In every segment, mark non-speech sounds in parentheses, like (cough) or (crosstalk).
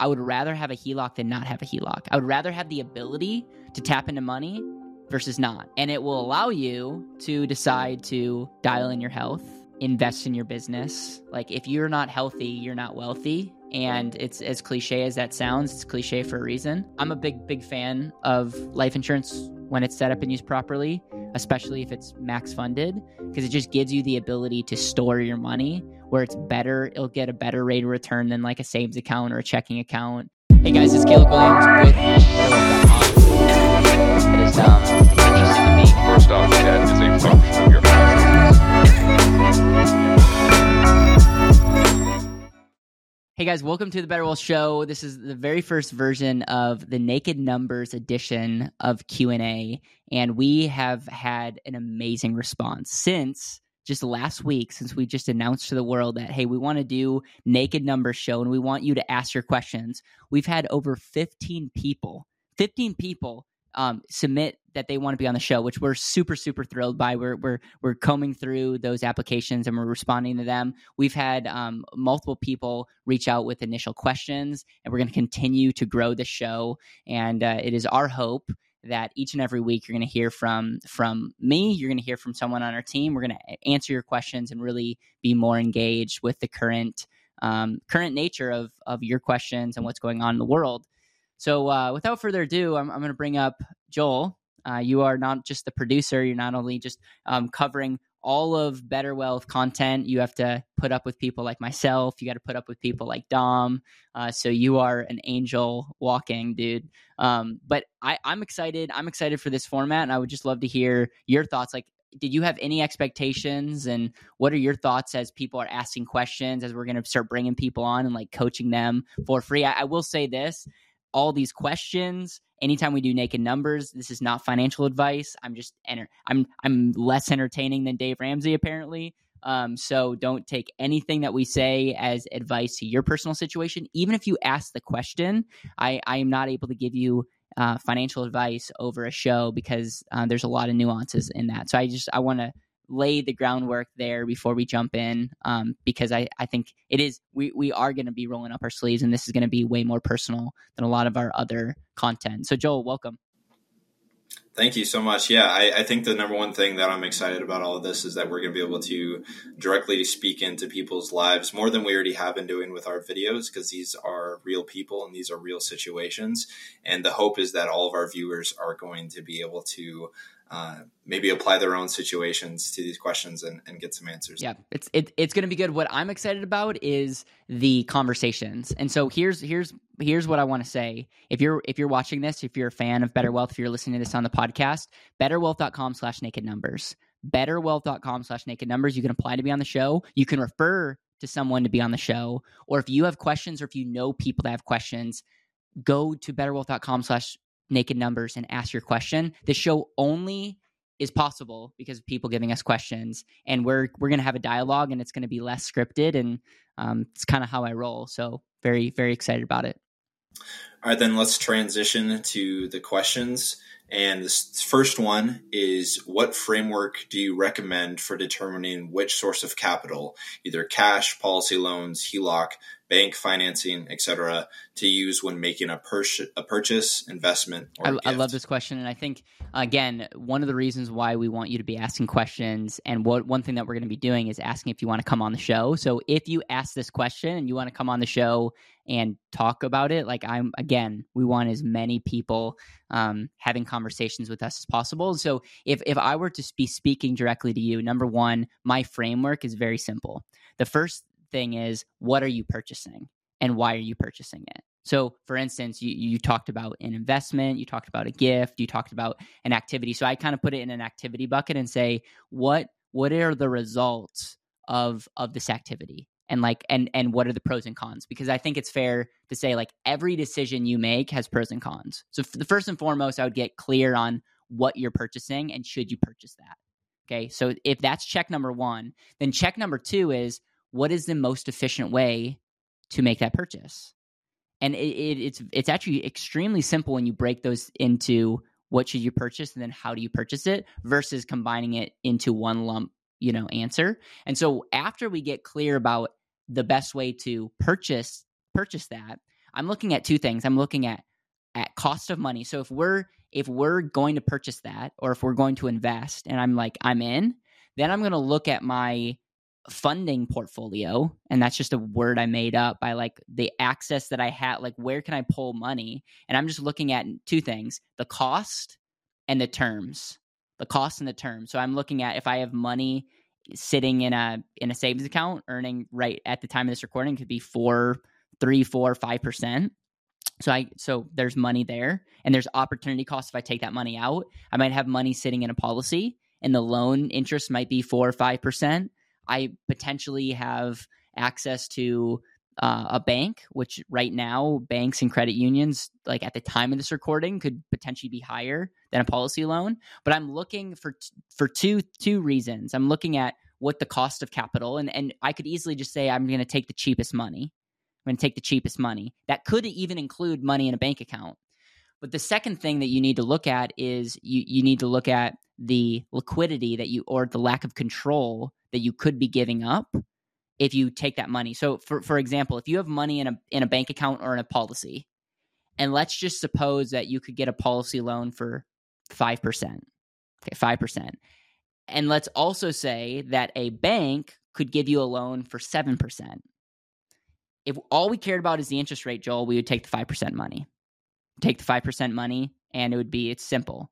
I would rather have a HELOC than not have a HELOC. I would rather have the ability to tap into money versus not. And it will allow you to decide to dial in your health, invest in your business. Like if you're not healthy, you're not wealthy. And it's as cliche as that sounds, it's cliche for a reason. I'm a big, big fan of life insurance when it's set up and used properly, especially if it's max funded, because it just gives you the ability to store your money where it's better. It'll get a better rate of return than like a savings account or a checking account. Hey guys, it's Caleb Guilliams with um. First off, debt is a function of your Hey guys, welcome to the Better Wealth Show. This is the very first version of the Naked Numbers edition of Q&A and we have had an amazing response since just last week since we just announced to the world that hey, we want to do Naked Numbers show and we want you to ask your questions. We've had over 15 people, 15 people um, submit that they want to be on the show, which we're super super thrilled by. We're we're we're combing through those applications and we're responding to them. We've had um, multiple people reach out with initial questions, and we're going to continue to grow the show. And uh, it is our hope that each and every week you're going to hear from from me you're going to hear from someone on our team we're going to answer your questions and really be more engaged with the current um, current nature of of your questions and what's going on in the world so uh, without further ado, I'm, I'm going to bring up Joel. Uh, you are not just the producer; you're not only just um, covering all of Better Wealth content. You have to put up with people like myself. You got to put up with people like Dom. Uh, so you are an angel walking, dude. Um, but I, I'm excited. I'm excited for this format, and I would just love to hear your thoughts. Like, did you have any expectations and what are your thoughts as people are asking questions as we're going to start bringing people on and like coaching them for free I, I, will say this all these questions anytime we do naked numbers this is not financial advice. I'm just enter i'm i'm less entertaining than dave ramsey apparently. Um, so don't take anything that we say as advice to your personal situation. Even if you ask the question i i am not able to give you uh, financial advice over a show because uh, there's a lot of nuances in that. So i just i want to lay the groundwork there before we jump in um, because I, I think it is we, we are going to be rolling up our sleeves and this is going to be way more personal than a lot of our other content so joel welcome Thank you so much. Yeah, I, I, think the number one thing that I'm excited about all of this is that we're going to be able to directly speak into people's lives more than we already have been doing with our videos because these are real people and these are real situations. And the hope is that all of our viewers are going to be able to uh, maybe apply their own situations to these questions and, and get some answers. Yeah, it's it, it's going to be good. What I'm excited about is the conversations. And so here's here's here's what I want to say. If you're if you're watching this, if you're a fan of Better Wealth, if you're listening to this on the podcast, betterwealth.com slash naked numbers. Betterwealth.com slash naked numbers. You can apply to be on the show. You can refer to someone to be on the show. Or if you have questions or if you know people that have questions, go to betterwealth.com slash naked numbers and ask your question. The show only is possible because of people giving us questions, and we're we're to have a dialogue, and it's to be less scripted, and um, it's kind of how I roll. So very very excited about it. All right, then let's transition to the questions. And this first one is What framework do you recommend for determining which source of capital, either cash, policy loans, HELOC, bank financing, etc., to use when making a, pur- a purchase, investment, I, I, love this question, and I think again one of the reasons why we want you to be asking questions, and what one thing that we're going to be doing is asking if you want to come on the show. So if you ask this question and you want to come on the show and talk about it, like I'm again, we want as many people um, having conversations with us as possible. So if if I were to be speaking directly to you, number one, my framework is very simple. The first thing is what are you purchasing and why are you purchasing it? So, for instance, you, you talked about an investment, you talked about a gift, you talked about an activity. So, I kind of put it in an activity bucket and say, what what are the results of of this activity? And like, and and what are the pros and cons? Because I think it's fair to say, like, every decision you make has pros and cons. So, the first and foremost, I would get clear on what you're purchasing and should you purchase that. Okay, so if that's check number one, then check number two is what is the most efficient way to make that purchase? And it, it, it's it's actually extremely simple when you break those into what should you purchase and then how do you purchase it versus combining it into one lump you know answer. And so after we get clear about the best way to purchase purchase that, I'm looking at two things. I'm looking at at cost of money. So if we're if we're going to purchase that or if we're going to invest and I'm like I'm in, then I'm going to look at my funding portfolio and that's just a word I made up by like the access that I had like where can I pull money and I'm just looking at two things, the cost and the terms. The cost and the terms. So I'm looking at if I have money sitting in a in a savings account earning right at the time of this recording could be four, three, four, five percent so I so there's money there and there's opportunity cost if I take that money out. I might have money sitting in a policy and the loan interest might be four or five percent. I potentially have access to uh, a bank, which right now banks and credit unions, like at the time of this recording, could potentially be higher than a policy loan. But I'm looking for t- for two two reasons. I'm looking at what the cost of capital, and and I could easily just say I'm going to take the cheapest money I'm going to take the cheapest money. That could even include money in a bank account. But the second thing that you need to look at is you, you need to look at the liquidity that you or the lack of control that you could be giving up if you take that money. So for for example, if you have money in a in a bank account or in a policy, and let's just suppose that you could get a policy loan for 5%. Okay, 5%. And let's also say that a bank could give you a loan for 7% if all we cared about is the interest rate, Joel, we would take the 5% money. Take the 5% money and it would be, it's simple.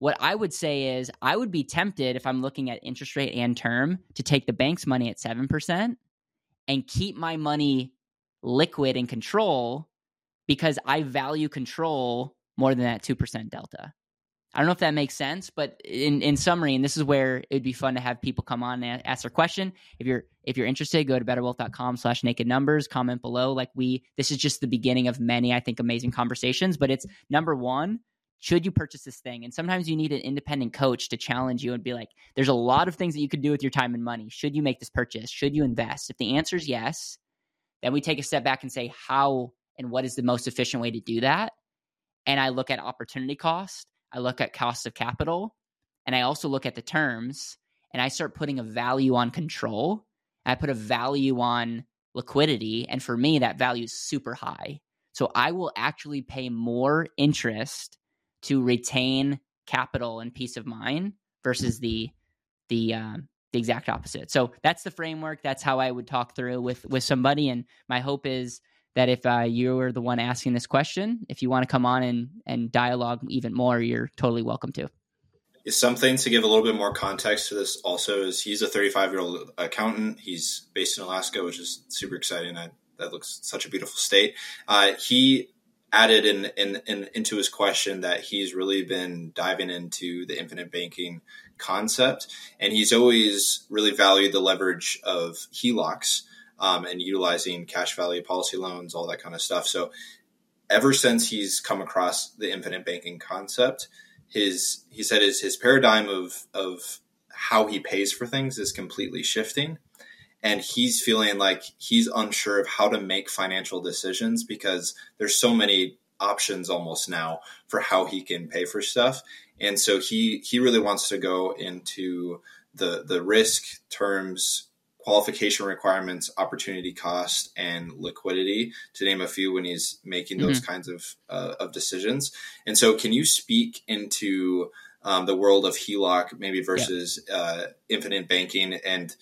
What I would say is, I would be tempted if I'm looking at interest rate and term to take the bank's money at 7% and keep my money liquid and control because I value control more than that 2% delta. I don't know if that makes sense, but in, in summary, and this is where it'd be fun to have people come on and ask their question. If you're if you're interested, go to betterwealth.com slash naked numbers, comment below. Like we this is just the beginning of many, I think, amazing conversations. But it's number one, should you purchase this thing? And sometimes you need an independent coach to challenge you and be like, there's a lot of things that you could do with your time and money. Should you make this purchase? Should you invest? If the answer is yes, then we take a step back and say, how and what is the most efficient way to do that? And I look at opportunity cost I look at cost of capital, and I also look at the terms, and I start putting a value on control. I put a value on liquidity, and for me, that value is super high. So I will actually pay more interest to retain capital and peace of mind versus the the um, the exact opposite. So that's the framework. That's how I would talk through with with somebody. And my hope is that if uh, you're the one asking this question, if you want to come on and, and dialogue even more, you're totally welcome to. Something to give a little bit more context to this also is he's a 35 year old accountant. He's based in Alaska, which is super exciting. That, that looks such a beautiful state. Uh, he added in, in, in, into his question that he's really been diving into the infinite banking concept, and he's always really valued the leverage of HELOCs um, and utilizing cash value policy loans, all that kind of stuff. So ever since he's come across the infinite banking concept, his he said his his paradigm of of how he pays for things is completely shifting. And he's feeling like he's unsure of how to make financial decisions because there's so many options almost now for how he can pay for stuff. And so he he really wants to go into the the risk terms qualification requirements, opportunity cost, and liquidity, to name a few, when he's making those mm-hmm. kinds of uh, of decisions. And so, can you speak into um, the world of HELOC, maybe versus yeah. uh, infinite banking, and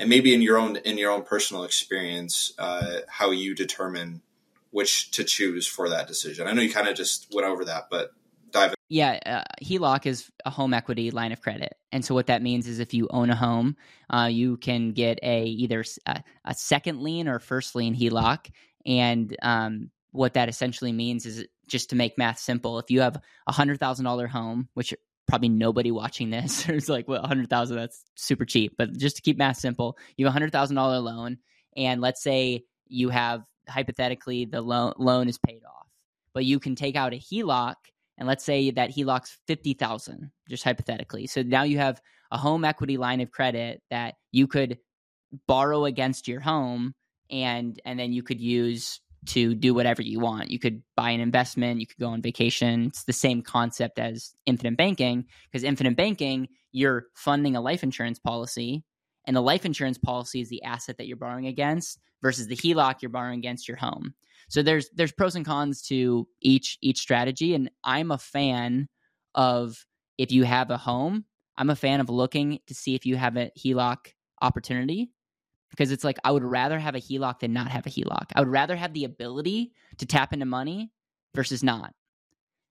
and maybe in your own in your own personal experience, uh, how you determine which to choose for that decision? I know you kind of just went over that, but dive. In. Yeah, uh, HELOC is a home equity line of credit, and so what that means is if you own a home, uh, you can get a either a, a, second lien or first lien HELOC, and um, what that essentially means is just to make math simple. If you have a hundred thousand dollar home, which probably nobody watching this. (laughs) Is like, hundred thousand? That's super cheap, but just to keep math simple, you have a hundred thousand dollar loan, and let's say you have hypothetically the loan loan is paid off, but you can take out a HELOC and let's say that HELOC's 50,000 just hypothetically. So now you have a home equity line of credit that you could borrow against your home and and then you could use to do whatever you want. You could buy an investment, you could go on vacation. It's the same concept as infinite banking because infinite banking, you're funding a life insurance policy and the life insurance policy is the asset that you're borrowing against versus the HELOC you're borrowing against your home. So there's there's pros and cons to each each strategy, and I'm a fan of if you have a home, I'm a fan of looking to see if you have a HELOC opportunity because it's like I would rather have a HELOC than not have a HELOC. I would rather have the ability to tap into money versus not.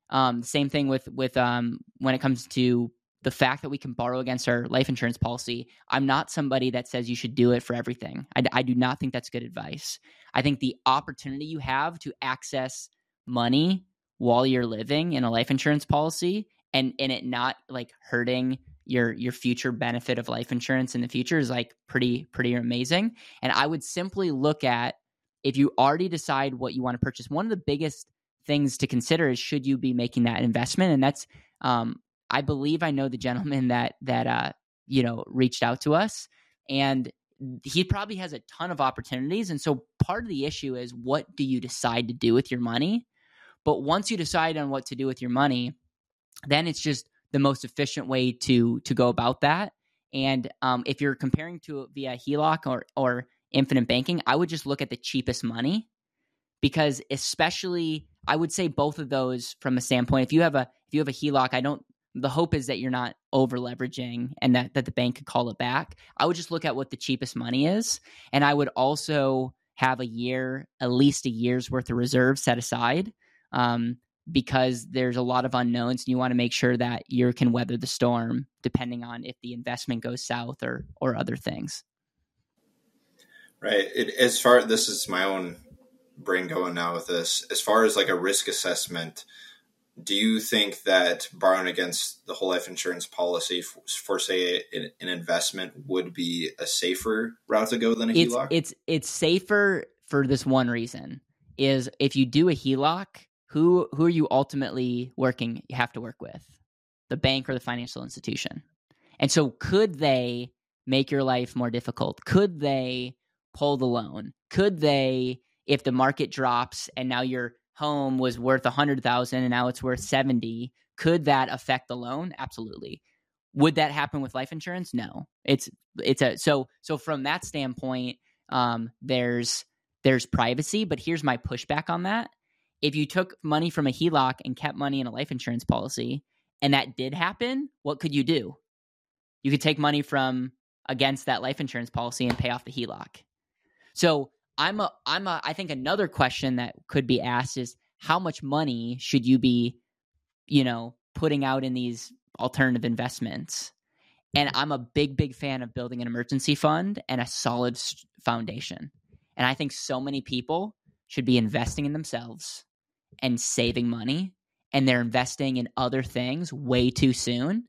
Um, same thing with with um, when it comes to the fact that we can borrow against our life insurance policy. I'm not somebody that says you should do it for everything. I, I do not think that's good advice. I think the opportunity you have to access money while you're living in a life insurance policy and and it not like hurting your your future benefit of life insurance in the future is like pretty pretty amazing. And I would simply look at if you already decide what you want to purchase. One of the biggest things to consider is should you be making that investment, and that's um, I believe I know the gentleman that that uh, you know reached out to us, and he probably has a ton of opportunities. And so part of the issue is what do you decide to do with your money? But once you decide on what to do with your money, then it's just the most efficient way to to go about that. And um, if you're comparing to via HELOC or or infinite banking, I would just look at the cheapest money because especially I would say both of those from a standpoint. If you have a if you have a HELOC, I don't. The hope is that you're not over leveraging and that that the bank could call it back. I would just look at what the cheapest money is, and I would also have a year, at least a year's worth of reserves set aside. Um, because there's a lot of unknowns and you want to make sure that you can weather the storm depending on if the investment goes south or or other things right it, as far this is my own brain going now with this as far as like a risk assessment do you think that borrowing against the whole life insurance policy for, for say an, an, investment would be a safer route to go than a it's, HELOC? It's it's safer for this one reason is if you do a HELOC, who who are you ultimately working you have to work with? The bank or the financial institution? And so could they make your life more difficult? Could they pull the loan? Could they if the market drops and now your home was worth a 100000 and now it's worth 70 could that affect the loan? Absolutely. Would that happen with life insurance? No. It's it's a so so from that standpoint um there's there's privacy but here's my pushback on that if you took money from a HELOC and kept money in a life insurance policy and that did happen, what could you do? You could take money from against that life insurance policy and pay off the HELOC. So I'm a I'm a I think another question that could be asked is how much money should you be, you know, putting out in these alternative investments? And I'm a big, big fan of building an emergency fund and a solid foundation. And I think so many people should be investing in themselves and saving money and they're investing in other things way too soon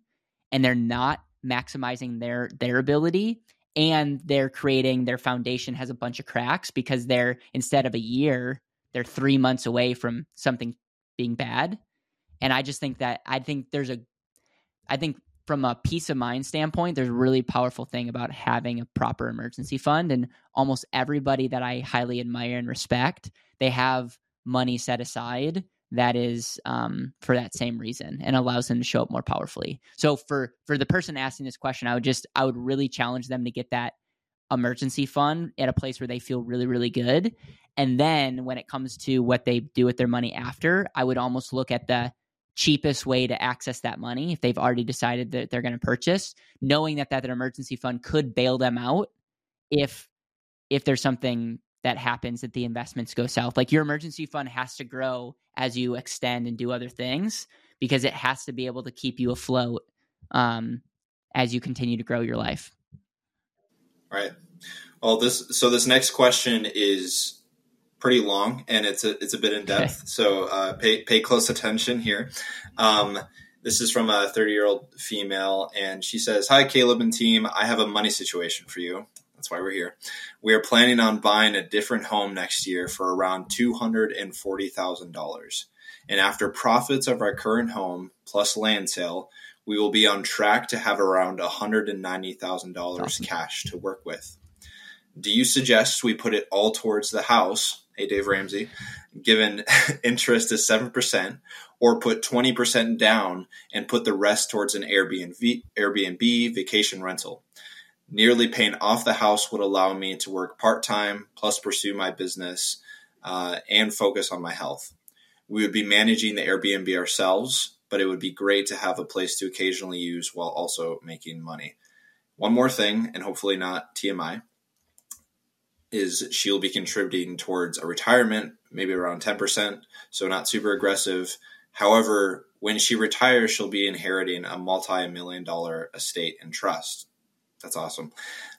and they're not maximizing their their ability and they're creating their foundation has a bunch of cracks because they're instead of a year they're 3 months away from something being bad. And i just think that i think there's a i think from a peace of mind standpoint there's a really powerful thing about having a proper emergency fund and almost everybody that i highly admire and respect they have money set aside that is um, for that same reason and allows them to show up more powerfully. So for for the person asking this question, I would just I would really challenge them to get that emergency fund at a place where they feel really really good. And then when it comes to what they do with their money after, I would almost look at the cheapest way to access that money if they've already decided that they're going to purchase, knowing that that emergency fund could bail them out if if there's something that happens that the investments go south. Like your emergency fund has to grow as you extend and do other things because it has to be able to keep you afloat um, as you continue to grow your life. Right. Well, this so this next question is pretty long and it's a it's a bit in depth. (laughs) so uh, pay pay close attention here. Um, this is from a 30 year old female, and she says, "Hi, Caleb and team. I have a money situation for you. That's why we're here. We are planning on buying a different home next year for around $240,000. And after profits of our current home plus land sale, we will be on track to have around $190,000 awesome. cash to work with. Do you suggest we put it all towards the house? Hey, Dave Ramsey, given (laughs) interest is 7%, or put 20% down and put the rest towards an Airbnb, Airbnb vacation rental? Nearly paying off the house would allow me to work part time plus pursue my business uh, and focus on my health. We would be managing the Airbnb ourselves, but it would be great to have a place to occasionally use while also making money. One more thing, and hopefully not TMI, is she'll be contributing towards a retirement, maybe around 10%, so not super aggressive. However, when she retires, she'll be inheriting a multi million dollar estate and trust. That's awesome.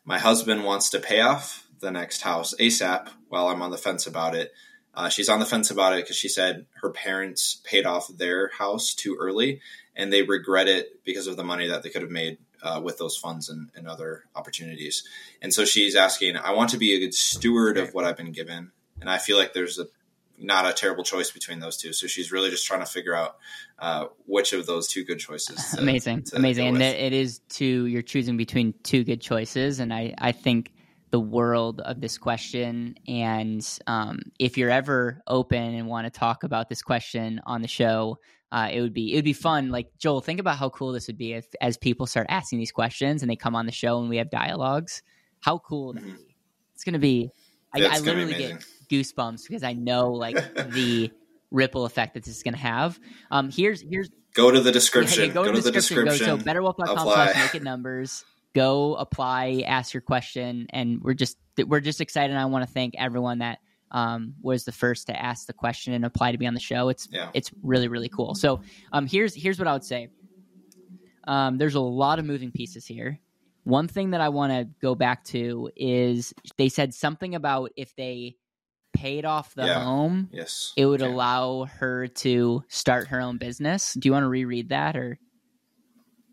My husband wants to pay off the next house ASAP while I'm on the fence about it. Uh, she's on the fence about it because she said her parents paid off their house too early and they regret it because of the money that they could have made uh, with those funds and, and, other opportunities. And so she's asking, I want to be a good steward of what I've been given. And I feel like there's a not a terrible choice between those two. So she's really just trying to figure out uh, which of those two good choices. To, amazing, to amazing, and it is two. You're choosing between two good choices, and I I think the world of this question. And um, if you're ever open and want to talk about this question on the show, uh, it would be it would be fun. Like Joel, think about how cool this would be if as people start asking these questions and they come on the show and we have dialogues. How cool mm-hmm. be. It's going to be. I, I literally get goosebumps because I know like the (laughs) ripple effect that this is going to have. Um, here's here's go to the description. Yeah, yeah, go, go, to, the description. description. Go so betterwealth.com slash naked numbers go apply, ask your question, and we're just we're just excited. I want to thank everyone that um, was the first to ask the question and apply to be on the show. It's yeah. it's really really cool. So um, here's here's what I would say. Um, there's a lot of moving pieces here. One thing that I want to go back to is they said something about if they paid off the yeah. home, yes, it would allow her to start her own business. Do you want to reread that or?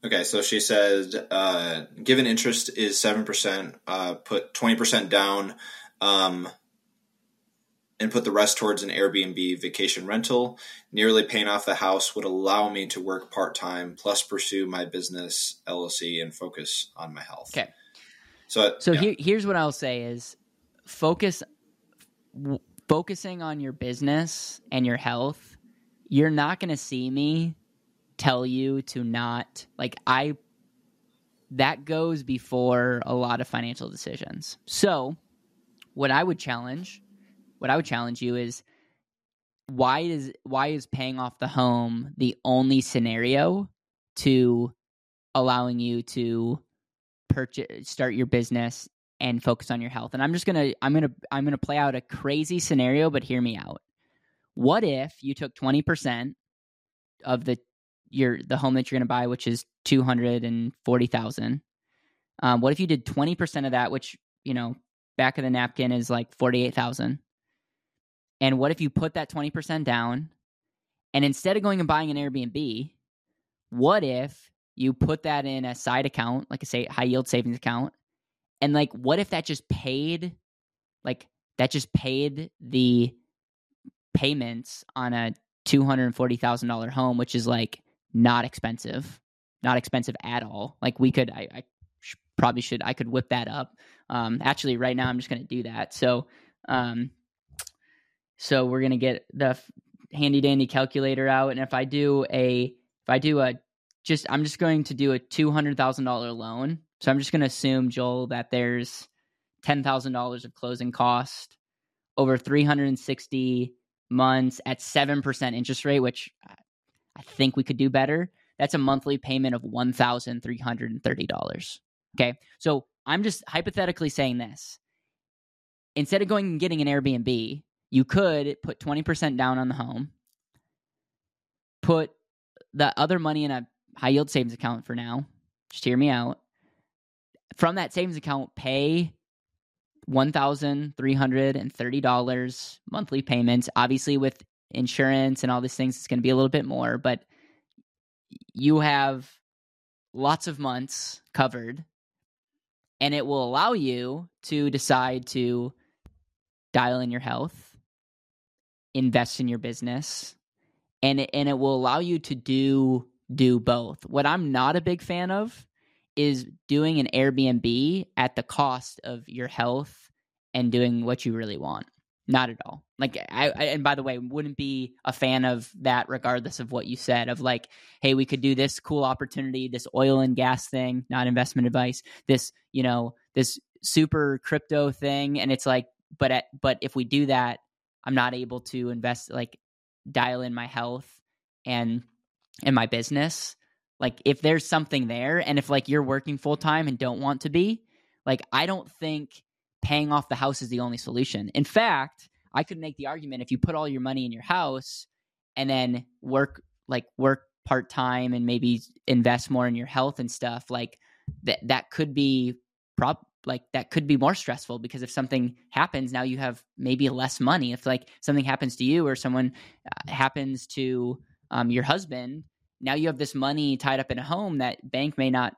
Okay, so she said, uh, given interest is 7%, uh, put 20% down um, and put the rest towards an Airbnb vacation rental. Nearly paying off the house would allow me to work part time plus pursue my business LLC and focus on my health. Okay. So, so yeah. here, here's what I'll say is focus, focusing on your business and your health. You're not going to see me tell you to not like I that goes before a lot of financial decisions. So, what I would challenge, what I would challenge you is why is why is paying off the home the only scenario to allowing you to purchase start your business and focus on your health. And I'm just going to I'm going to I'm going to play out a crazy scenario but hear me out. What if you took 20% of the your the home that you're going to buy, which is two hundred and forty thousand. Um, what if you did twenty percent of that, which you know back of the napkin is like forty eight thousand? And what if you put that twenty percent down, and instead of going and buying an Airbnb, what if you put that in a side account, like a say high yield savings account, and like what if that just paid, like that just paid the payments on a two hundred and forty thousand dollar home, which is like not expensive, not expensive at all. Like we could, I, I sh- probably should, I could whip that up. Um, actually, right now I'm just going to do that. So, um, so we're going to get the f- handy dandy calculator out, and if I do a, if I do a, just I'm just going to do a two hundred thousand dollar loan. So I'm just going to assume Joel that there's ten thousand dollars of closing cost over 360 months at 7% interest rate, which I think we could do better. That's a monthly payment of $1,330. Okay. So I'm just hypothetically saying this. Instead of going and getting an Airbnb, you could put 20% down on the home, put the other money in a high yield savings account for now. Just hear me out. From that savings account, pay $1,330 monthly payments. Obviously, with insurance and all these things, it's going to be a little bit more, but you have lots of months covered and it will allow you to decide to dial in your health, invest in your business, and it, and it will allow you to do do both. What I'm not a big fan of is doing an Airbnb at the cost of your health and doing what you really want. Not at all. Like I, I, and by the way, wouldn't be a fan of that regardless of what you said of like, hey, we could do this cool opportunity, this oil and gas thing, not investment advice, this, you know, this super crypto thing and it's like but at, but if we do that, I'm not able to invest like dial in my health and and my business. Like if there's something there and if like you're working full time and don't want to be, like I don't think paying off the house is the only solution. In fact, I could make the argument if you put all your money in your house and then work like work part time and maybe invest more in your health and stuff, like that that could be prop like that could be more stressful because if something happens now you have maybe less money if like something happens to you or someone uh, happens to um, your husband now you have this money tied up in a home that bank may not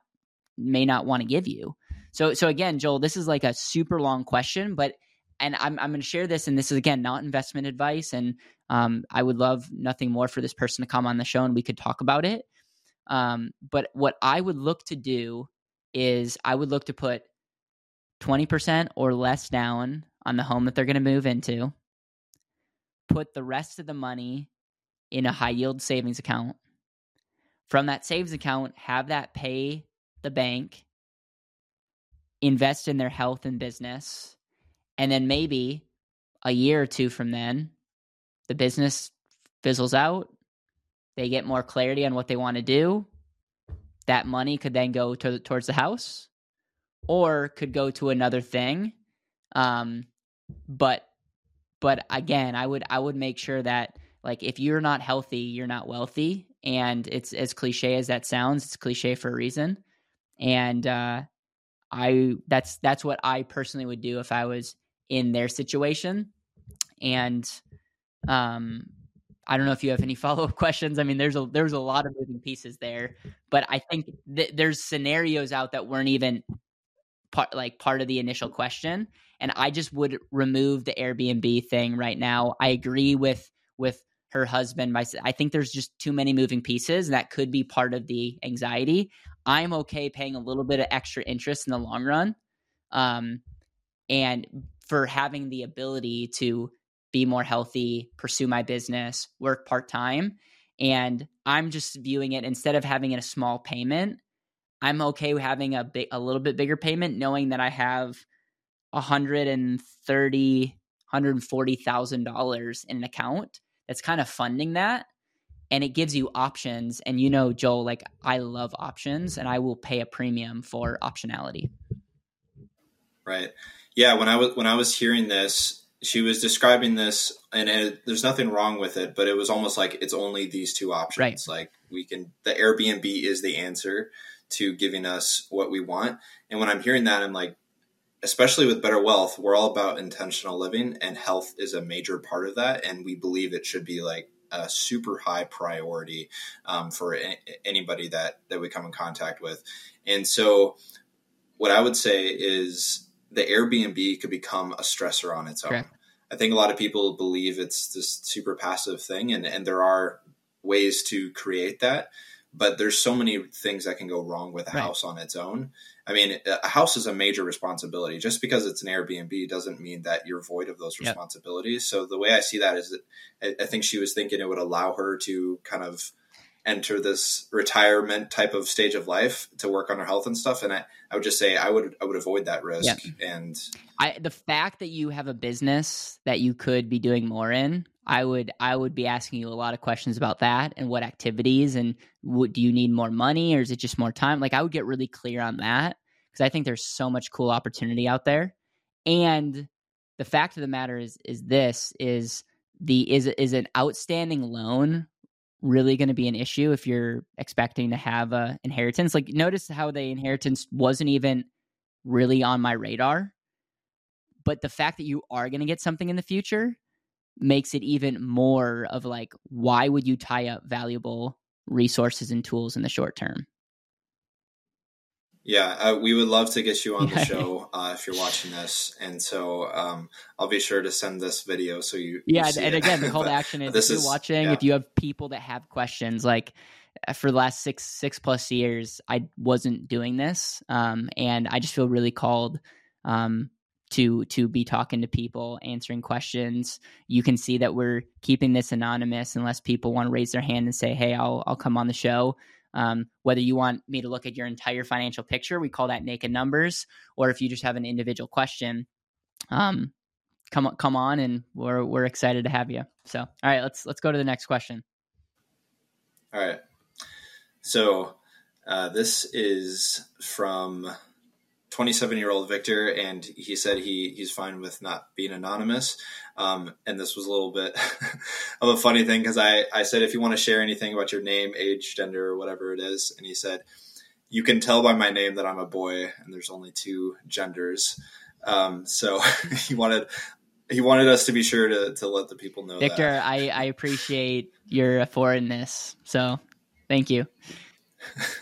may not want to give you so so again joel this is like a super long question but and i'm, I'm going to share this and this is again not investment advice and um, i would love nothing more for this person to come on the show and we could talk about it um, but what i would look to do is i would look to put 20% or less down on the home that they're going to move into, put the rest of the money in a high yield savings account. From that savings account, have that pay the bank, invest in their health and business, and then maybe a year or two from then, the business fizzles out. They get more clarity on what they want to do. That money could then go to, towards the house or could go to another thing. Um, but but again, I would I would make sure that like if you're not healthy, you're not wealthy, and it's as cliche as that sounds, it's cliche for a reason. And uh, I that's that's what I personally would do if I was in their situation. And um, I don't know if you have any (laughs) follow up questions. I mean, there's a there's a lot of moving pieces there, but I think th- there's scenarios out that weren't even part like part of the initial question and i just would remove the airbnb thing right now i agree with with her husband by i think there's just too many moving pieces and that could be part of the anxiety. I'm okay paying a little bit of extra interest in the long run um and for having the ability to be more healthy pursue my business work part-time and i'm just viewing it instead of having it a small payment I'm okay with having a a little bit bigger payment, knowing that I have a hundred and thirty, hundred and forty thousand dollars in an account that's kind of funding that, and it gives you options. And you know, Joel, like I love options, and I will pay a premium for optionality. Right. Yeah. When I was when I was hearing this, she was describing this, and it, there's nothing wrong with it, but it was almost like it's only these two options. Right. Like we can, the Airbnb is the answer to giving us what we want. And when I'm hearing that, I'm like, especially with Better Wealth, we're all about intentional living, and health is a major part of that. And we believe it should be like a super high priority um, for anybody that that we come in contact with. And so, what I would say is the Airbnb could become a stressor on its own. Correct. I think a lot of people believe it's this super passive thing, and, and there are ways to create that but there's so many things that can go wrong with a Right. house on its own. I mean, a house is a major responsibility. Just because it's an Airbnb doesn't mean that you're void of those Yep. responsibilities. So the way I see that is that I, think she was thinking it would allow her to kind of enter this retirement type of stage of life to work on her health and stuff. And I, I would just say I would I would avoid that risk. And I the fact that you have a business that you could be doing more in, I would I would be asking you a lot of questions about that and what activities and what do you need more money or is it just more time? Like I would get really clear on that because I think there's so much cool opportunity out there. And the fact of the matter is is this is the is is an outstanding loan really going to be an issue if you're expecting to have a inheritance? Like notice how the inheritance wasn't even really on my radar but the fact that you are going to get something in the future makes it even more of like why would you tie up valuable resources and tools in the short term yeah, uh, we would love to get you on the (laughs) show uh, if you're watching this. And so um, I'll be sure to send this video so you. you yeah and, see and again the call to action is this if you're is- watching yeah. if you have people that have questions like uh, for the last six six plus years i wasn't doing this um, and i just feel really called um, to to be talking to people answering questions you can see that we're keeping this anonymous unless people want to raise their hand and say hey i'll i'll come on the show um, whether you want me to look at your entire financial picture we call that naked numbers or if you just have an individual question um, come come on, and we're we're excited to have you. So, all right, let's let's go to the next question. All right. So uh, this is from 27 year old Victor, and he said he he's fine with not being anonymous. Um, and this was a little bit (laughs) of a funny thing because I, I said, if you want to share anything about your name, age, gender, or whatever it is, and he said, you can tell by my name that I'm a boy, and there's only two genders. Um, so (laughs) he wanted he wanted us to be sure to, to let the people know Victor, that. I, I appreciate your foreignness. So thank you.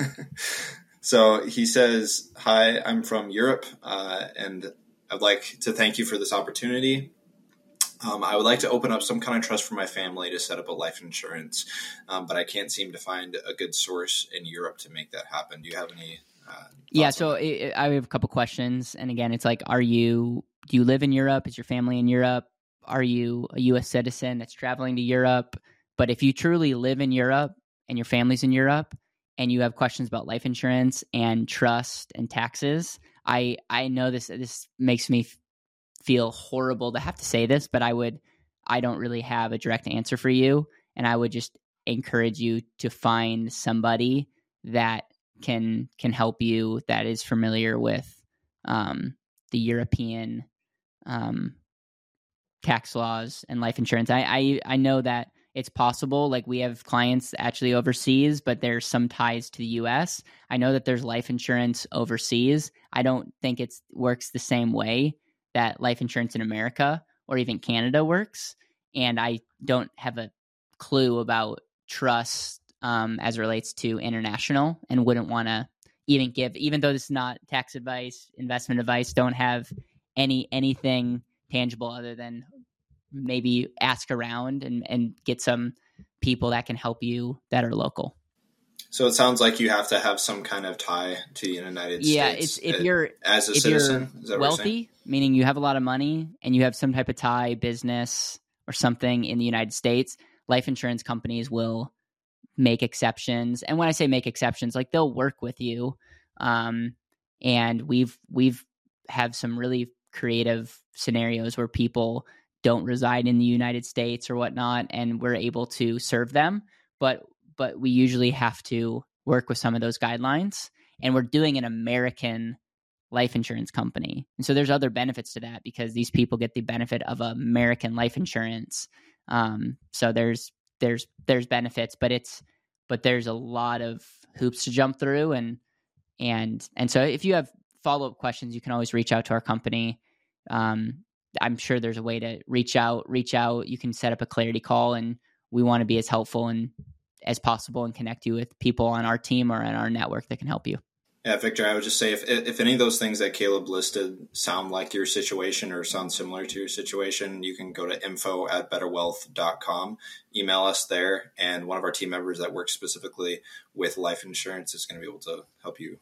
(laughs) so he says, Hi, I'm from Europe, uh, and I'd like to thank you for this opportunity. Um, I would like to open up some kind of trust for my family to set up a life insurance, um, but I can't seem to find a good source in Europe to make that happen. Do you have any? Uh, Yeah, so it, I have a couple questions, and again, it's like, are you do you live in Europe? Is your family in Europe? Are you a U.S. citizen that's traveling to Europe? But if you truly live in Europe and your family's in Europe, and you have questions about life insurance and trust and taxes, I I know this this makes me feel horrible to have to say this, but I would I don't really have a direct answer for you, and I would just encourage you to find somebody that can can help you that is familiar with um, the European um, tax laws and life insurance. I, I I know that it's possible. Like we have clients actually overseas, but there's some ties to the U.S. I know that there's life insurance overseas. I don't think it works the same way that life insurance in America or even Canada works, and I don't have a clue about trust um, as relates to international, and wouldn't want to even give, even though this is not tax advice, investment advice. Don't have any anything tangible other than maybe ask around and and get some people that can help you that are local. So it sounds like you have to have some kind of tie to the United Yeah, States. it's if uh, you're as a citizen. you're Is that what you're wealthy, meaning you have a lot of money and you have some type of tie, business or something in the United States, life insurance companies will make exceptions. And when I say make exceptions, like they'll work with you. Um, and we've we've have some really creative scenarios where people don't reside in the United States or whatnot, and we're able to serve them. But but we usually have to work with some of those guidelines, and we're doing an American life insurance company. And so there's other benefits to that because these people get the benefit of American life insurance. Um, so there's there's there's benefits, but it's but there's a lot of hoops to jump through and and and so if you have follow-up questions you can always reach out to our company um, i'm sure there's a way to reach out reach out you can set up a clarity call and we want to be as helpful and as possible and connect you with people on our team or in our network that can help you Yeah, Victor, I would just say if if any of those things that Caleb listed sound like your situation or sound similar to your situation, you can go to info at betterwealth.com, email us there, and one of our team members that works specifically with life insurance is going to be able to help you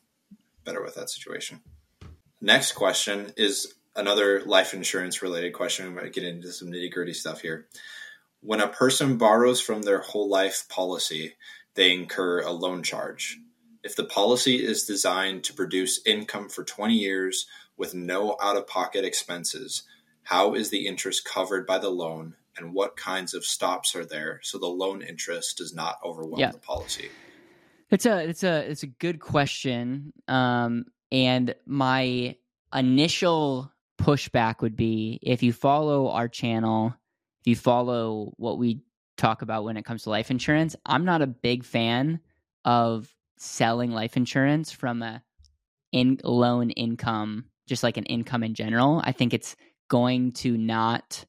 better with that situation. Next question is another life insurance related question. I'm going to get into some nitty gritty stuff here. When a person borrows from their whole life policy, they incur a loan charge. If the policy is designed to produce income for 20 years with no out of pocket expenses, how is the interest covered by the loan and what kinds of stops are there so the loan interest does not overwhelm Yeah. the policy? It's a it's a it's a good question. Um, and my initial pushback would be if you follow our channel, if you follow what we talk about when it comes to life insurance, I'm not a big fan of selling life insurance from a in loan income, just like an income in general. I think it's going to not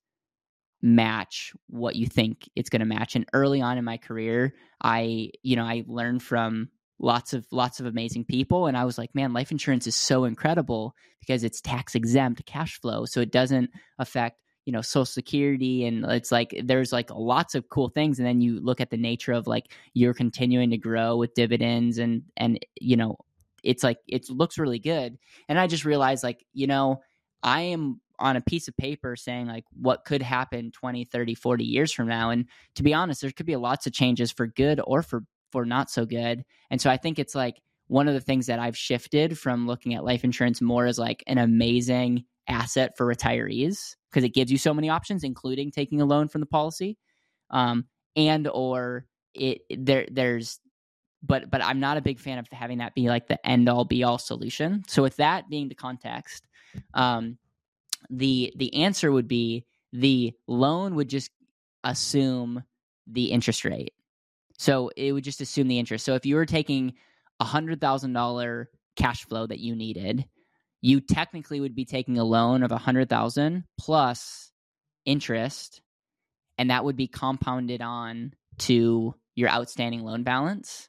match what you think it's going to match. And early on in my career, I, you know, I learned from lots of lots of amazing people and I was like, man, life insurance is so incredible because it's tax exempt cash flow. So it doesn't affect, you know, social security and it's like there's like lots of cool things and then you look at the nature of like you're continuing to grow with dividends and and you know, it's like it looks really good. And I just realized like, you know, I am on a piece of paper saying like what could happen 20 30 40 years from now and to be honest there could be lots of changes for good or for for not so good and so i think it's like one of the things that i've shifted from looking at life insurance more as like an amazing asset for retirees because it gives you so many options, including taking a loan from the policy, um, and or it there there's but but I'm not a big fan of having that be like the end all be all solution. So with that being the context, um, the the answer would be the loan would just assume the interest rate. So it would just assume the interest. So if you were taking a hundred thousand dollar cash flow that you needed, you technically would be taking a loan of a hundred thousand plus interest, and that would be compounded on to your outstanding loan balance.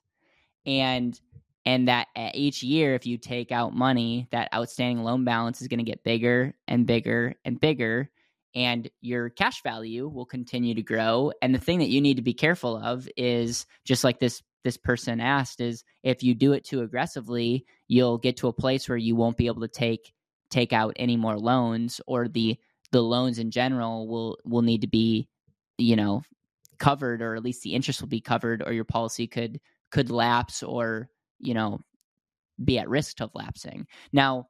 And and that each year if you take out money that outstanding loan balance is going to get bigger and bigger and bigger and your cash value will continue to grow. And the thing that you need to be careful of is just like this this person asked is if you do it too aggressively you'll get to a place where you won't be able to take take out any more loans or the the loans in general will will need to be you know covered or at least the interest will be covered or your policy could could lapse or you know be at risk of lapsing. Now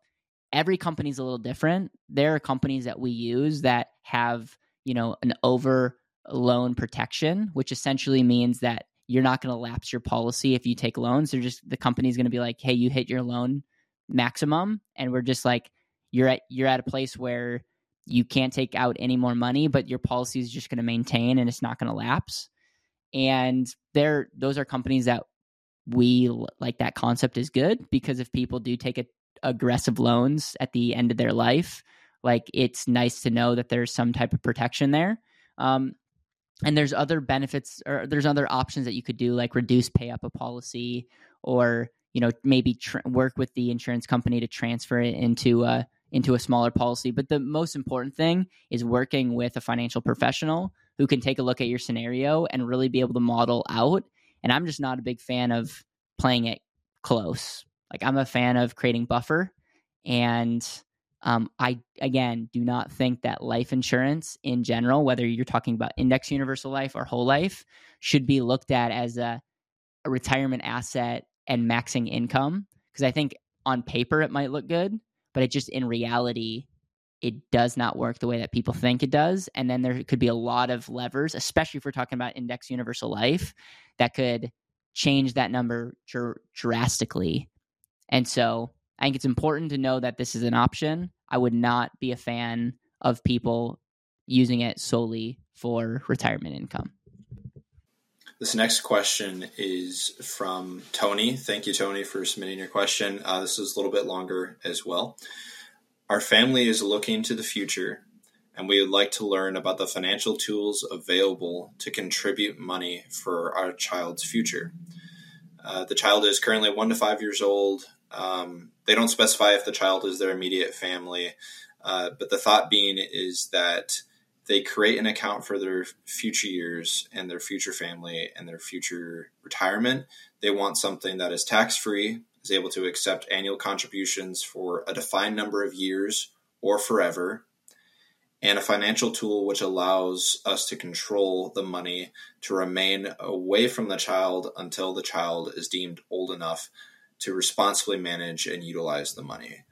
every company is a little different. There are companies that we use that have you know an over loan protection which essentially means that you're not going to lapse your policy if you take loans. They're just the company's going to be like hey you hit your loan maximum and we're just like you're at you're at a place where you can't take out any more money but your policy is just going to maintain and it's not going to lapse. And there those are companies that we like that concept is good because if people do take a, aggressive loans at the end of their life like it's nice to know that there's some type of protection there um, and there's other benefits or there's other options that you could do like reduce pay up a policy or you know maybe tr- work with the insurance company to transfer it into a into a smaller policy but the most important thing is working with a financial professional who can take a look at your scenario and really be able to model out and I'm just not a big fan of playing it close. Like I'm a fan of creating buffer, and um, I again do not think that life insurance in general, whether you're talking about index universal life or whole life, should be looked at as a, a retirement asset and maxing income. Because I think on paper it might look good, but it just in reality it does not work the way that people think it does. And then there could be a lot of levers, especially if we're talking about index universal life, that could change that number dr- drastically. And so I think it's important to know that this is an option. I would not be a fan of people using it solely for retirement income. This next question is from Tony. Thank you, Tony, for submitting your question. Uh, this is a little bit longer as well. Our family is looking to the future, and we would like to learn about the financial tools available to contribute money for our child's future. Uh, the child is currently one to five years old. Um, they don't specify if the child is their immediate family, uh, but the thought being is that they create an account for their future years and their future family and their future retirement. They want something that is tax free, is able to accept annual contributions for a defined number of years or forever, and a financial tool which allows us to control the money to remain away from the child until the child is deemed old enough to responsibly manage and utilize the money.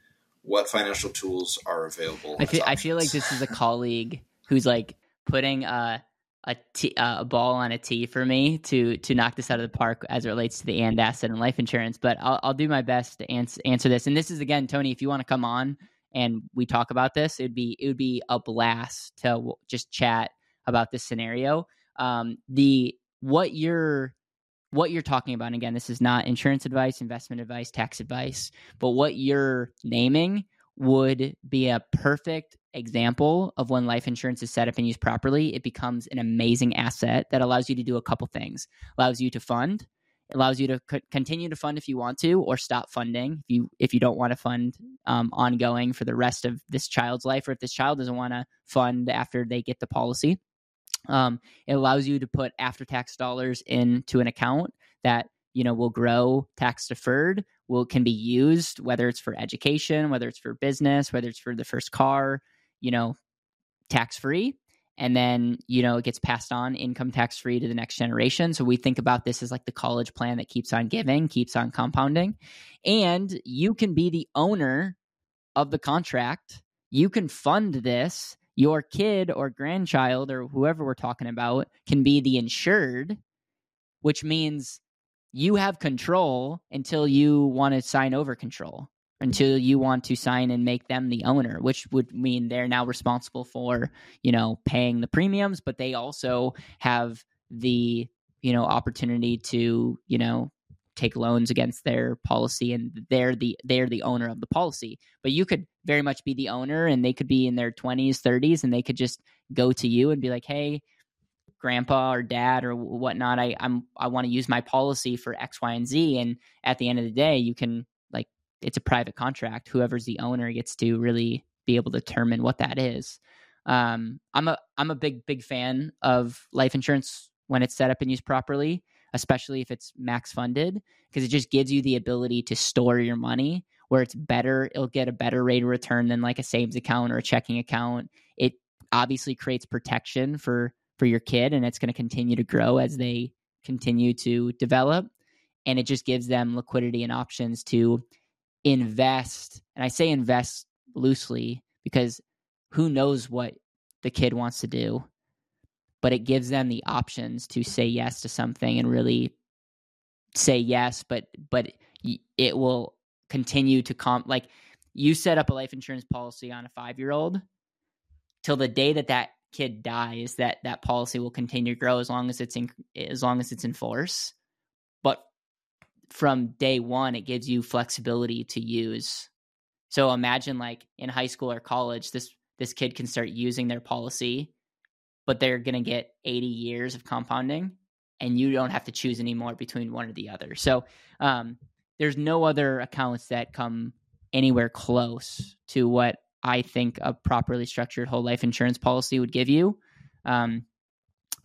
What financial tools are available? I feel, I feel like this is a (laughs) colleague who's like putting a a, t- uh, a ball on a tee for me to to knock this out of the park as it relates to the and asset and life insurance. But I'll, I'll do my best to ans- answer this. And this is again, Tony, if you want to come on and we talk about this, it'd be it would be a blast to w- just chat about this scenario. Um, the what you're what you're talking about. Again, this is not insurance advice, investment advice, tax advice, but what you're naming would be a perfect example of when life insurance is set up and used properly. It becomes an amazing asset that allows you to do a couple things. Allows you to fund, allows you to c- continue to fund if you want to, or stop funding if you if you don't want to fund um, ongoing for the rest of this child's life, or if this child doesn't want to fund after they get the policy. Um, it allows you to put after tax dollars into an account that you know will grow tax deferred will can be used whether it's for education whether it's for business whether it's for the first car you know tax free and then you know it gets passed on income tax free to the next generation. So we think about this as like the college plan that keeps on giving keeps on compounding. And you can be the owner of the contract. You can fund this your kid or grandchild or whoever we're talking about can be the insured, which means you have control until you want to sign over control, until you want to sign and make them the owner, which would mean they're now responsible for, you know, paying the premiums, but they also have the, you know, opportunity to, you know, take loans against their policy and they're the they're the owner of the policy. But you could very much be the owner and they could be in their 20s 30s and they could just go to you and be like hey grandpa or dad or whatnot i i'm i want to use my policy for x y and z. And at the end of the day you can like it's a private contract. Whoever's the owner gets to really be able to determine what that is. Um i'm a i'm a big big fan of life insurance when it's set up and used properly especially if it's max funded, because it just gives you the ability to store your money where it's better. It'll get a better rate of return than like a savings account or a checking account. It obviously creates protection for for your kid and it's going to continue to grow as they continue to develop and it just gives them liquidity and options to invest and i say invest loosely because who knows what the kid wants to do but it gives them the options to say yes to something and really say yes but but it will continue to comp like you set up a life insurance policy on a 5-year-old till the day that that kid dies that that policy will continue to grow as long as it's in as long as it's in force. But from day 1 it gives you flexibility to use. So imagine like in high school or college this this kid can start using their policy but they're going to get 80 years of compounding and you don't have to choose anymore between one or the other. So um, there's no other accounts that come anywhere close to what I think a properly structured whole life insurance policy would give you. Um,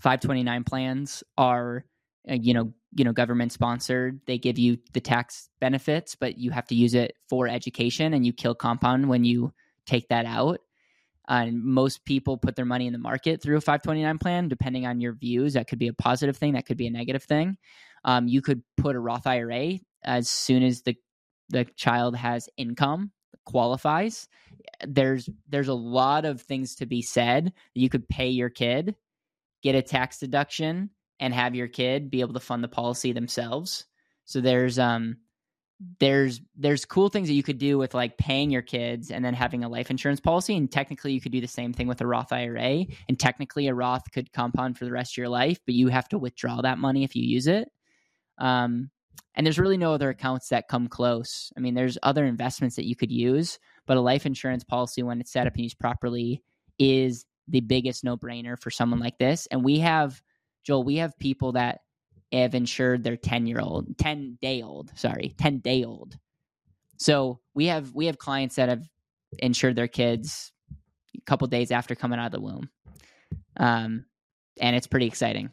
529 plans are, uh, you know, you know, government sponsored. They give you the tax benefits, but you have to use it for education, and you kill compound when you take that out. And most people put their money in the market through a 529 plan, depending on your views. That could be a positive thing, that could be a negative thing. Um, you could put a Roth IRA as soon as the the child has income qualifies. There's there's a lot of things to be said. You could pay your kid, get a tax deduction, and have your kid be able to fund the policy themselves. So there's um there's there's cool things that you could do with like paying your kids and then having a life insurance policy and technically you could do the same thing with a Roth IRA and technically a Roth could compound for the rest of your life but you have to withdraw that money if you use it. Um, and there's really no other accounts that come close. I mean there's other investments that you could use but a life insurance policy when it's set up and used properly is the biggest no-brainer for someone like this. And we have Joel we have people that have insured their 10 year old 10 day old sorry 10 day old so we have we have clients that have insured their kids a couple days after coming out of the womb. Um, and it's pretty exciting.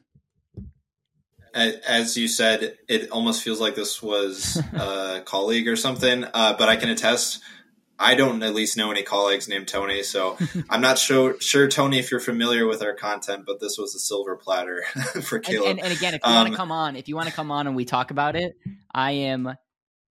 As you said it almost feels like this was (laughs) a colleague or something uh, but i can attest I don't at least know any colleagues named Tony, so (laughs) I'm not sure, sure, Tony, if you're familiar with our content, but this was a silver platter (laughs) for Caleb. And, and, and again, if you um, want to come on, if you want to come on and we talk about it, I am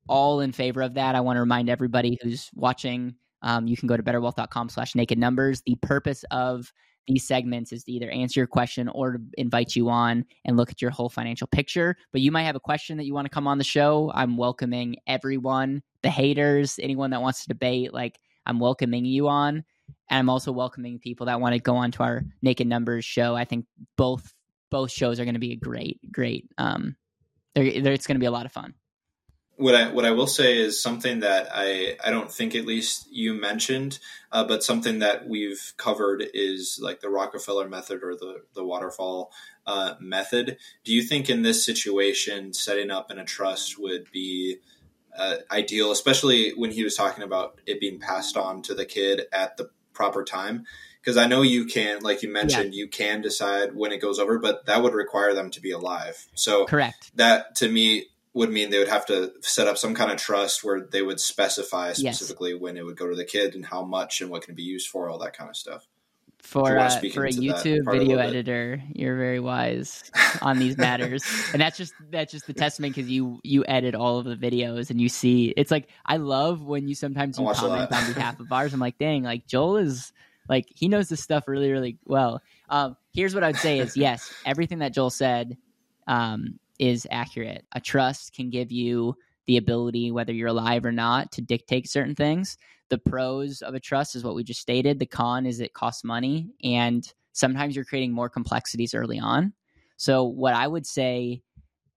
all in favor of that. I want to remind everybody who's watching, um, you can go to betterwealth.com slash naked numbers. The purpose of these segments is to either answer your question or to invite you on and look at your whole financial picture. But you might have a question that you want to come on the show. I'm welcoming everyone, the haters, anyone that wants to debate. Like I'm welcoming you on. And I'm also welcoming people that want to go on to our Naked Numbers show. I think both both shows are going to be a great, great. Um, they're, they're, it's going to be a lot of fun what I what I will say is something that I I don't think at least you mentioned, uh, but something that we've covered is like the Rockefeller method or the the waterfall uh, method. Do you think in this situation, setting up in a trust would be uh, ideal, especially when he was talking about it being passed on to the kid at the proper time? Because I know you can, like you mentioned, yeah. you can decide when it goes over, but that would require them to be alive. So correct. That to me would mean they would have to set up some kind of trust where they would specify specifically yes. when it would go to the kid and how much and what can be used for, all that kind of stuff. For uh, for a YouTube video a editor, you're very wise on these matters, (laughs) and that's just that's just the testament because you you edit all of the videos and you see it's like I love when you sometimes you comment on behalf (laughs) of ours. I'm like, dang, like Joel is like he knows this stuff really, really well. Um, here's what I'd say is yes, everything that Joel said um, is accurate. A trust can give you the ability, whether you're alive or not, to dictate certain things. The pros of a trust is what we just stated. The con is it costs money, and sometimes you're creating more complexities early on. So, what I would say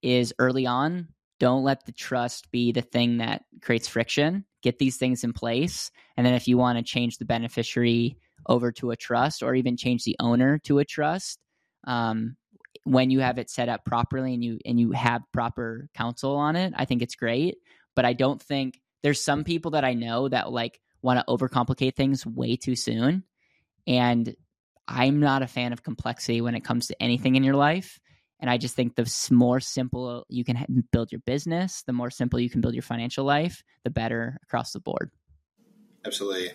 is early on, don't let the trust be the thing that creates friction. Get these things in place. And then, if you want to change the beneficiary over to a trust or even change the owner to a trust, um, when you have it set up properly and you and you have proper counsel on it, I think it's great. But I don't think there's some people that I know that like want to overcomplicate things way too soon. And I'm not a fan of complexity when it comes to anything in your life. And I just think the more simple you can build your business, the more simple you can build your financial life, the better across the board. Absolutely.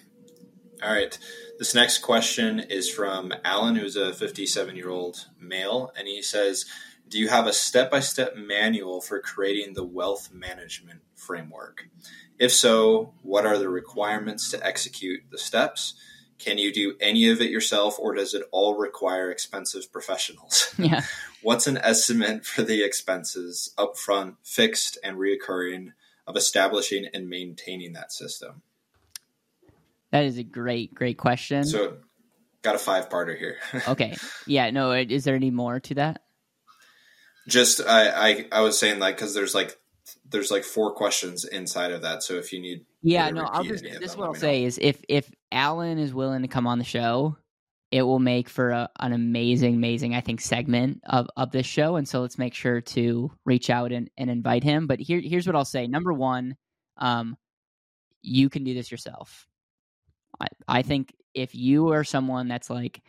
All right. This next question is from Alan, who's a 57 year old male. And he says, Do you have a step by step manual for creating the wealth management framework? If so, what are the requirements to execute the steps? Can you do any of it yourself, or does it all require expensive professionals? (laughs) Yeah. What's an estimate for the expenses upfront, fixed, and reoccurring of establishing and maintaining that system? That is a great, great question. So, got a five parter here. (laughs) okay. Yeah. No. Is there any more to that? Just I I, I was saying like because there's like there's like four questions inside of that. So if you need, yeah, no, I'll just this is what I'll say know. is if if Alan is willing to come on the show, it will make for a, an amazing, amazing, I think, segment of, of this show. And so let's make sure to reach out and, and invite him. But here, here's what I'll say. Number one, um, you can do this yourself. I, think if you are someone that's like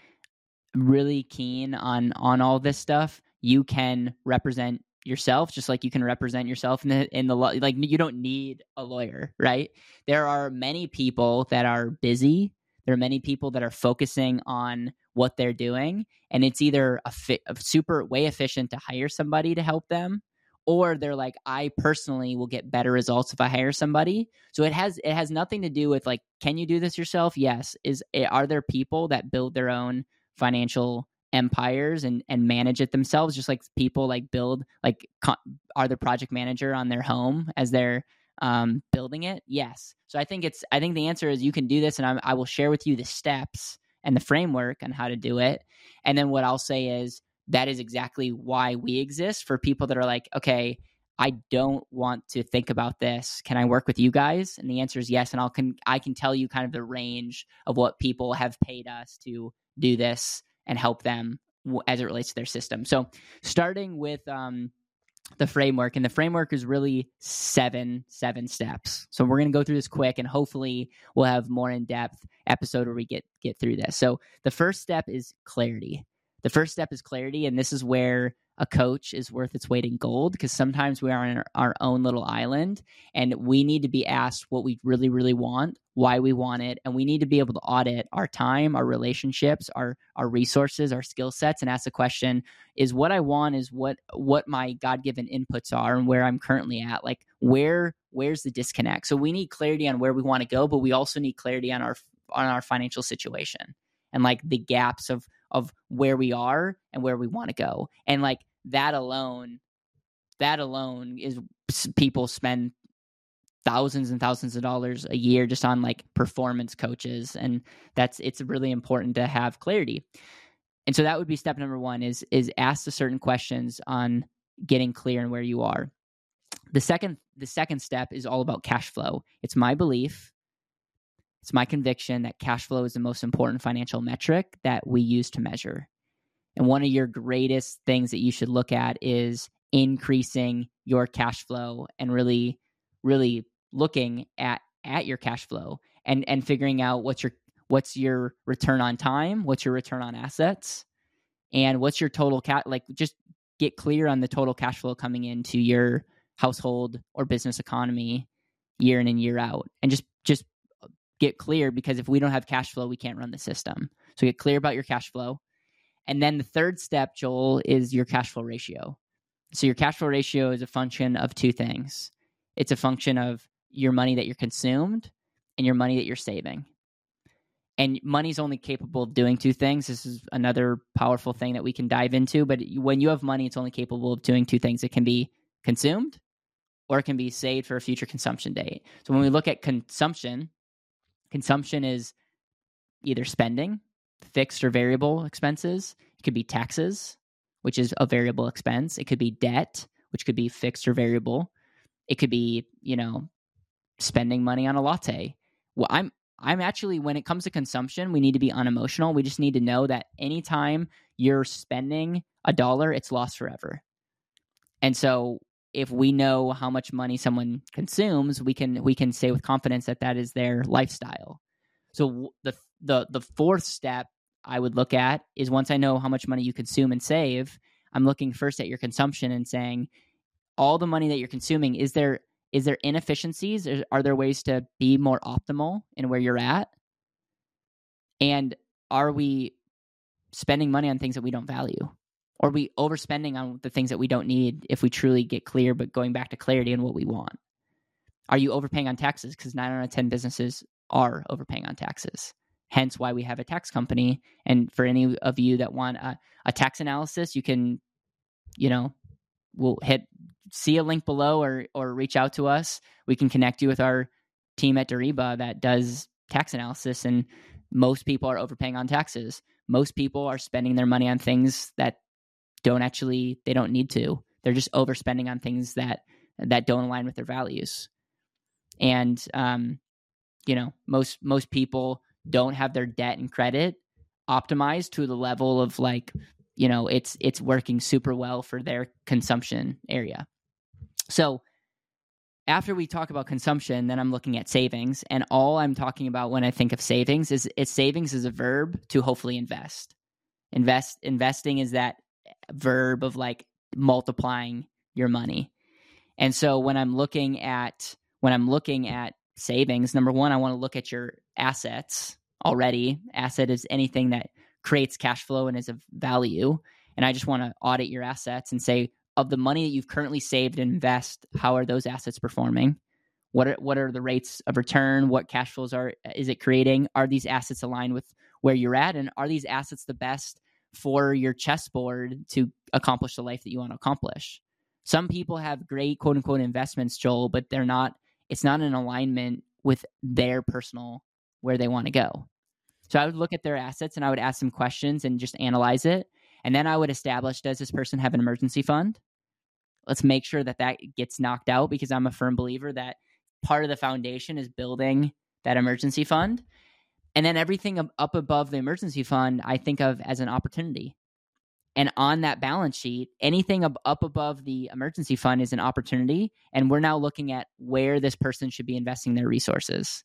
really keen on on all this stuff, you can represent yourself just like you can represent yourself in the in the like you don't need a lawyer right? There are many people that are busy. There are many people that are focusing on what they're doing and it's either a, fi- a super way efficient to hire somebody to help them or they're like i personally will get better results if i hire somebody. So it has it has nothing to do with like can you do this yourself? Yes. Is eh, are there people that build their own financial empires and and manage it themselves? Just like people like build like are the project manager on their home as they're um, building it? Yes. So i think it's i think the answer is you can do this and I'm, i will share with you the steps and the framework on how to do it. And then what i'll say is that is exactly why we exist for people that are like okay i don't want to think about this can i work with you guys and the answer is yes and i'll can i can tell you kind of the range of what people have paid us to do this and help them as it relates to their system. So, starting with um, the framework, and the framework is really seven seven steps. So we're going to go through this quick, and hopefully we'll have more in depth episode where we get get through this. So the first step is clarity. The first step is clarity, and this is where a coach is worth its weight in gold because sometimes we are on our own little island and we need to be asked what we really really want why we want it and we need to be able to audit our time our relationships our our resources our skill sets and ask the question is what i want is what what my god-given inputs are and where i'm currently at like where where's the disconnect? So we need clarity on where we want to go but we also need clarity on our on our financial situation and like the gaps of of where we are and where we want to go. And like that alone, that alone is people spend thousands and thousands of dollars a year just on like performance coaches and that's it's really important to have clarity. And so that would be step number 1 is is ask the certain questions on getting clear on where you are. The second the second step is all about cash flow. It's my belief it's my conviction that cash flow is the most important financial metric that we use to measure. And one of your greatest things that you should look at is increasing your cash flow and really, really looking at at your cash flow and and figuring out what's your what's your return on time, what's your return on assets, and what's your total cat like just get clear on the total cash flow coming into your household or business economy year in and year out and just get clear because if we don't have cash flow, we can't run the system. So get clear about your cash flow. And then the third step, Joel, is your cash flow ratio. So your cash flow ratio is a function of two things. It's a function of your money that you're consumed and your money that you're saving. and money's only capable of doing two things. This is another powerful thing that we can dive into. But when you have money, it's only capable of doing two things. It can be consumed or it can be saved for a future consumption date. So when we look at consumption, consumption is either spending, fixed or variable expenses. It could be taxes, which is a variable expense. It could be debt, which could be fixed or variable. It could be, you know, spending money on a latte. Well, I'm I'm actually when it comes to consumption, we need to be unemotional. We just need to know that anytime you're spending a dollar, it's lost forever. And so if we know how much money someone consumes, we can we can say with confidence that that is their lifestyle. So the the the fourth step I would look at is once I know how much money you consume and save, I'm looking first at your consumption and saying all the money that you're consuming is there is there inefficiencies? Are there ways to be more optimal in where you're at? And are we spending money on things that we don't value or we overspending on the things that we don't need if we truly get clear but going back to clarity and what we want are you overpaying on taxes because 9 out of 10 businesses are overpaying on taxes hence why we have a tax company and for any of you that want a, a tax analysis you can you know we'll hit see a link below or or reach out to us. We can connect you with our team at Deriba that does tax analysis and most people are overpaying on taxes. Most people are spending their money on things that don't actually they don't need to. They're just overspending on things that that don't align with their values. And um, you know, most most people don't have their debt and credit optimized to the level of like you know it's it's working super well for their consumption area so after we talk about consumption then i'm looking at savings and all i'm talking about when i think of savings is it's savings is a verb to hopefully invest invest investing is that verb of like multiplying your money and so when i'm looking at when i'm looking at savings number one i want to look at your assets already asset is anything that creates cash flow and is of value. And I just want to audit your assets and say, of the money that you've currently saved and invest, how are those assets performing? What are what are the rates of return? What cash flows are is it creating? Are these assets aligned with where you're at? And are these assets the best for your chessboard to accomplish the life that you want to accomplish? Some people have great quote unquote investments, Joel, but they're not it's not in alignment with their personal where they want to go. So I would look at their assets and I would ask some questions and just analyze it. And then I would establish does this person have an emergency fund? Let's make sure that that gets knocked out because I'm a firm believer that part of the foundation is building that emergency fund. And then everything up above the emergency fund, I think of as an opportunity. And on that balance sheet, anything up above the emergency fund is an opportunity. And we're now looking at where this person should be investing their resources.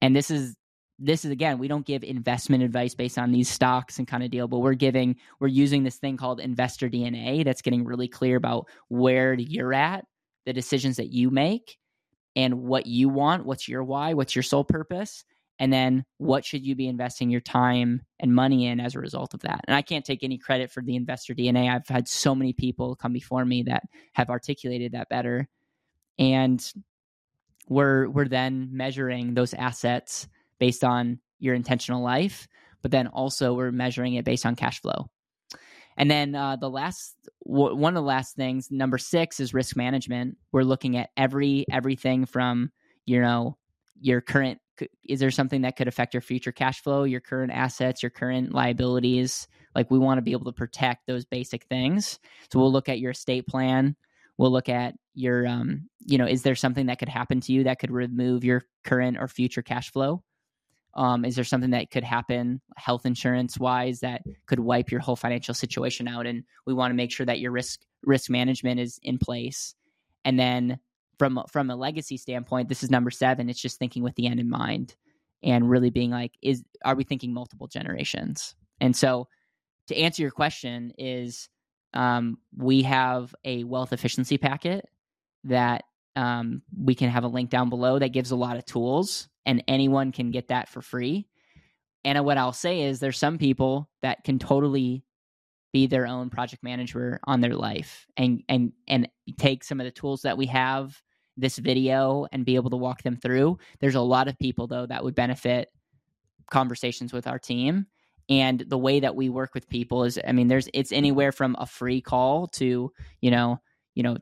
And this is this is again we don't give investment advice based on these stocks and kind of deal but we're giving we're using this thing called investor dna that's getting really clear about where you're at the decisions that you make and what you want what's your why what's your sole purpose and then what should you be investing your time and money in as a result of that and i can't take any credit for the investor dna i've had so many people come before me that have articulated that better and we're we're then measuring those assets based on your intentional life, but then also we're measuring it based on cash flow. And then uh, the last w- one of the last things, number six, is risk management. We're looking at every everything from you know your current. Is there something that could affect your future cash flow, your current assets, your current liabilities? Like we want to be able to protect those basic things. So we'll look at your estate plan. We'll look at your, um, you know, is there something that could happen to you that could remove your current or future cash flow? Um, is there something that could happen health insurance wise that could wipe your whole financial situation out? And we want to make sure that your risk risk management is in place. And then from from a legacy standpoint, this is number seven. It's just thinking with the end in mind and really being like, is are we thinking multiple generations? And so to answer your question is um, we have a wealth efficiency packet that um, we can have a link down below that gives a lot of tools and anyone can get that for free. And what I'll say is there's some people that can totally be their own project manager on their life and and and take some of the tools that we have this video and be able to walk them through. There's a lot of people though that would benefit conversations with our team. And the way that we work with people is, I mean, there's it's anywhere from a free call to you know, you know,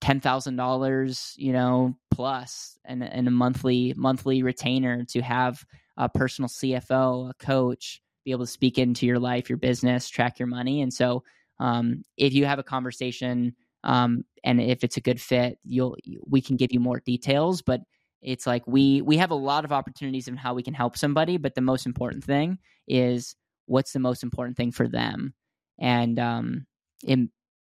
ten thousand dollars, you know, plus, and and a monthly monthly retainer to have a personal CFO, a coach, be able to speak into your life, your business, track your money. And so, um, if you have a conversation um, and if it's a good fit, you'll we can give you more details. But it's like we we have a lot of opportunities in how we can help somebody, but the most important thing is what's the most important thing for them. And um, in,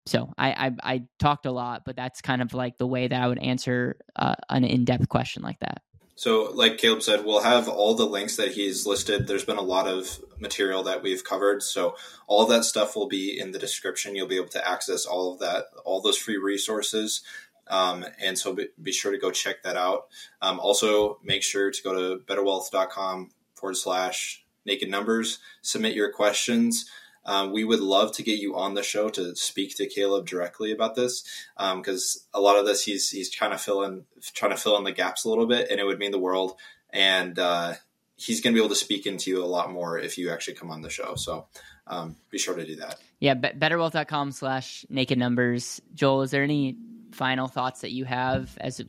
so I, I I talked a lot, but that's kind of like the way that I would answer uh, an in depth question like that. So, like Caleb said, we'll have all the links that he's listed. There's been a lot of material that we've covered. So, all that stuff will be in the description. You'll be able to access all of that, all those free resources. Um, and so be, be, sure to go check that out. Um, also, make sure to go to betterwealth.com forward slash naked numbers, submit your questions. Um, we would love to get you on the show to speak to Caleb directly about this because um, a lot of this he's he's trying to fill in trying to fill in the gaps a little bit, and it would mean the world. And uh, he's going to be able to speak into you a lot more if you actually come on the show. So um, be sure to do that. Yeah, betterwealth.com slash naked numbers. Joel, is there any final thoughts that you have as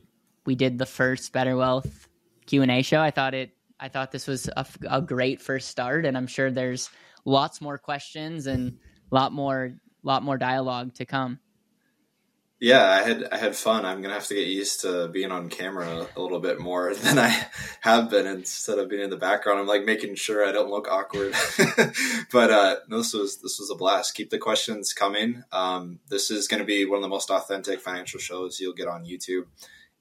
we did the first Better Wealth Q and A show? I thought it. I thought this was a, a great first start, and I'm sure there's lots more questions and a lot more lot more dialogue to come. Yeah, I had I had fun. I'm gonna have to get used to being on camera a little bit more (laughs) than I have been instead of being in the background. I'm like making sure I don't look awkward. (laughs) but uh, this was this was a blast. Keep the questions coming. Um, this is going to be one of the most authentic financial shows you'll get on YouTube,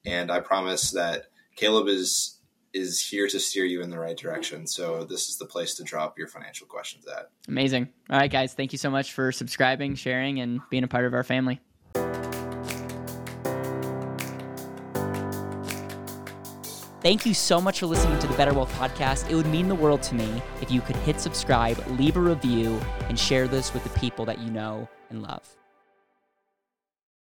and I promise that Caleb is is here to steer you in the right direction. So this is the place to drop your financial questions at. Amazing. All right, guys. Thank you so much for subscribing, sharing, and being a part of our family. Thank you so much for listening to the Better Wealth Podcast. It would mean the world to me if you could hit subscribe, leave a review, and share this with the people that you know and love.